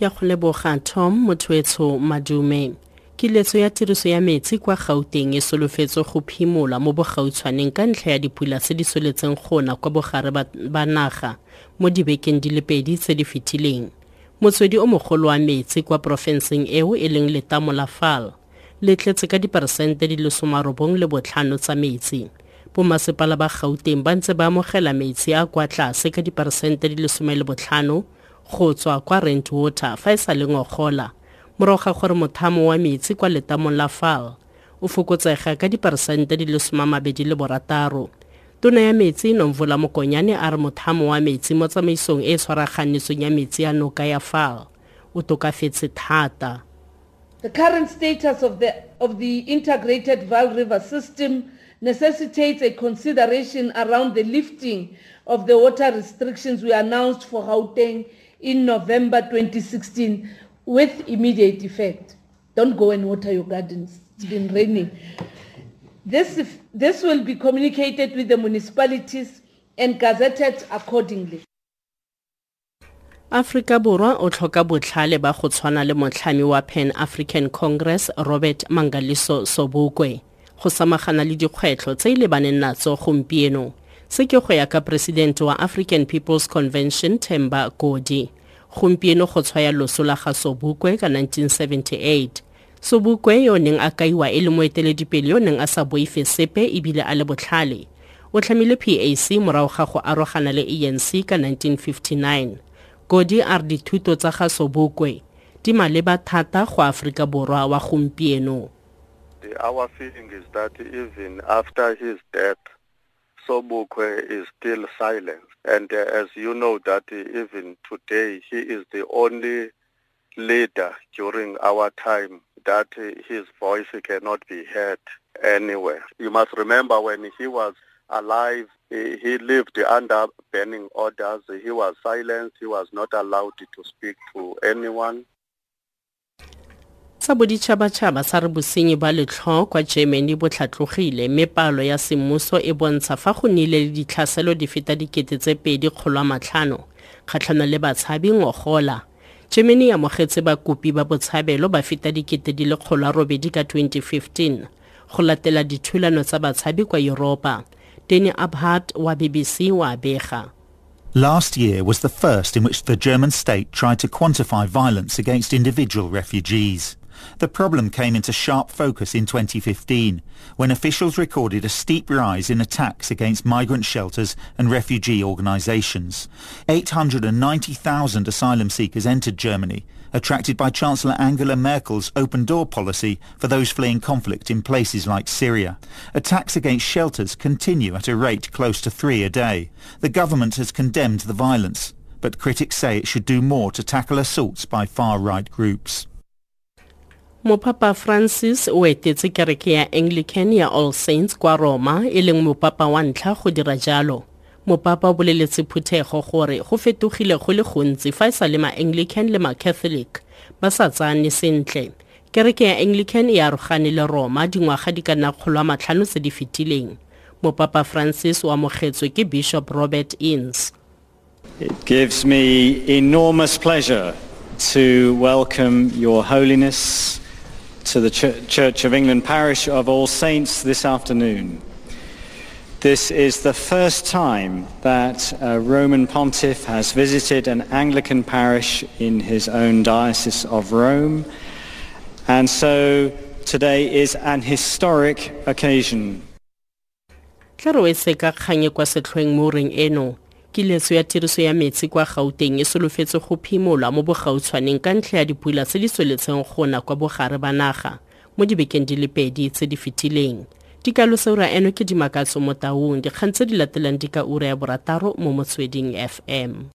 ke a go leboga tom mothoetsho madume. Kiletso ya tiriso ya metsi kwa gauteng e solofetswe go phimola mo bogautshwaneng ka ntlha ya dipula tse di soletseng gona kwa bogare ba naga mo dibekeng di le pedi tse di fetileng. Motswedi o mogolo wa metsi kwa porofenseng eo e leng letamo la fal le tletse ka diperesente di le somarobong le botlhano tsa metsi. Bomasepala ba gauteng ba ntse ba amogela metsi a kwa tlase ka diperesente di le some le botlhano go tswa kwa rand water fa e sa le ngogola morago ga gore mothamo wa metsi kwa letamong la fal o fokotsega ka diperesente di le somamabedi le borataro. Tona ya metsi nomvula mokonyane a re mothamo wa metsi mo tsamaisong e e tshwaraganetsong ya metsi ya noka ya fal o tokafetse thata. The current status of the, of the integrated Vaal River system necessitates a consideration around the lifting of the water restrictions we announced for Gauteng in November 2016 with immediate effect. Don't go and water your gardens. It's been raining. This, this will be communicated with the municipalities and gazetted accordingly. aforika borwa o tlhoka botlhale ba go tshwana le motlhami wa pan african congress robert mangaliso sobukwe go samagana le dikgwetlho tse e lebaneng natso gompieno. Se ke go ya ka poresidente wa african people's convention temba godi. Gompieno go tshwaya loso la ga sobukwe ka 1978 sobukwe yo neng a kaiwa e le moeteledipele yo neng a sa boife sepe ebile a le botlhale. O tlhamile pac morago ga go arogana le anc ka 1959 godi a re dithuto tsa ga sobukwe di maleba thata go aforika borwa wa gompieno our feeling is that even after his death sobukwe is still silent and uh, as you know that uh, even today he is the only leader during our time that uh, his voice cannot be heard anywhere you must remember when he was alive he lived under banning orders. He was silenced. He was not allowed to speak to anyone. Sa boditšhabatšhaba sa re bosenyi ba letlho kwa germany bo tlhatlogile mme palo ya semmuso e bontsha fa go nnile le ditlhaselo di feta dikete tse pedi kgolo a matlhano kgatlhano le batshabi ngogola germany e amogetse bakopi ba botshabelo ba feta dikete di le kgolo a robedi ka 2015 go latela dithulano tsa batshabi kwa europa Danny Abhart wa BBC wa bega. Last year was the first in which the German state tried to quantify violence against individual refugees. The problem came into sharp focus in 2015 when officials recorded a steep rise in attacks against migrant shelters and refugee organizations. 890,000 asylum seekers entered Germany, attracted by Chancellor Angela Merkel's open door policy for those fleeing conflict in places like Syria. Attacks against shelters continue at a rate close to three a day. The government has condemned the violence, but critics say it should do more to tackle assaults by far-right groups. Mopapa francis o etetse kereke ya anglican ya all saints kwa roma e leng mopapa wa ntlha go dira jalo. Mopapa o boleletse phuthego gore go fetogile go le gontsi fa e sa le ma-anglican le ma-catholic ba sa tsane sentle. Kereke ya anglican e arogane le roma dingwaga di ka nna kgolo a matlhano tse di fetileng. Mopapa francis o amogetswe ke bishop robert ins It gives me enormous pleasure to welcome your holiness to the Ch- Church of England parish of All Saints this afternoon. This is the first time that a Roman pontiff has visited an Anglican parish in his own diocese of Rome. And so today is an historic occasion. Kiletso ya tiriso ya metsi kwa gauteng e solofetse go phimolwa mo bogautshwaneng ka ntlha ya dipula tse di tsweletseng gona kwa bogare ba naga mo dibekeng di le pedi tse di fetileng. Dikaloseura eno ke dimakatso mo taung dikgang tse di latelang di ka ura ya borataro mo motsweding fm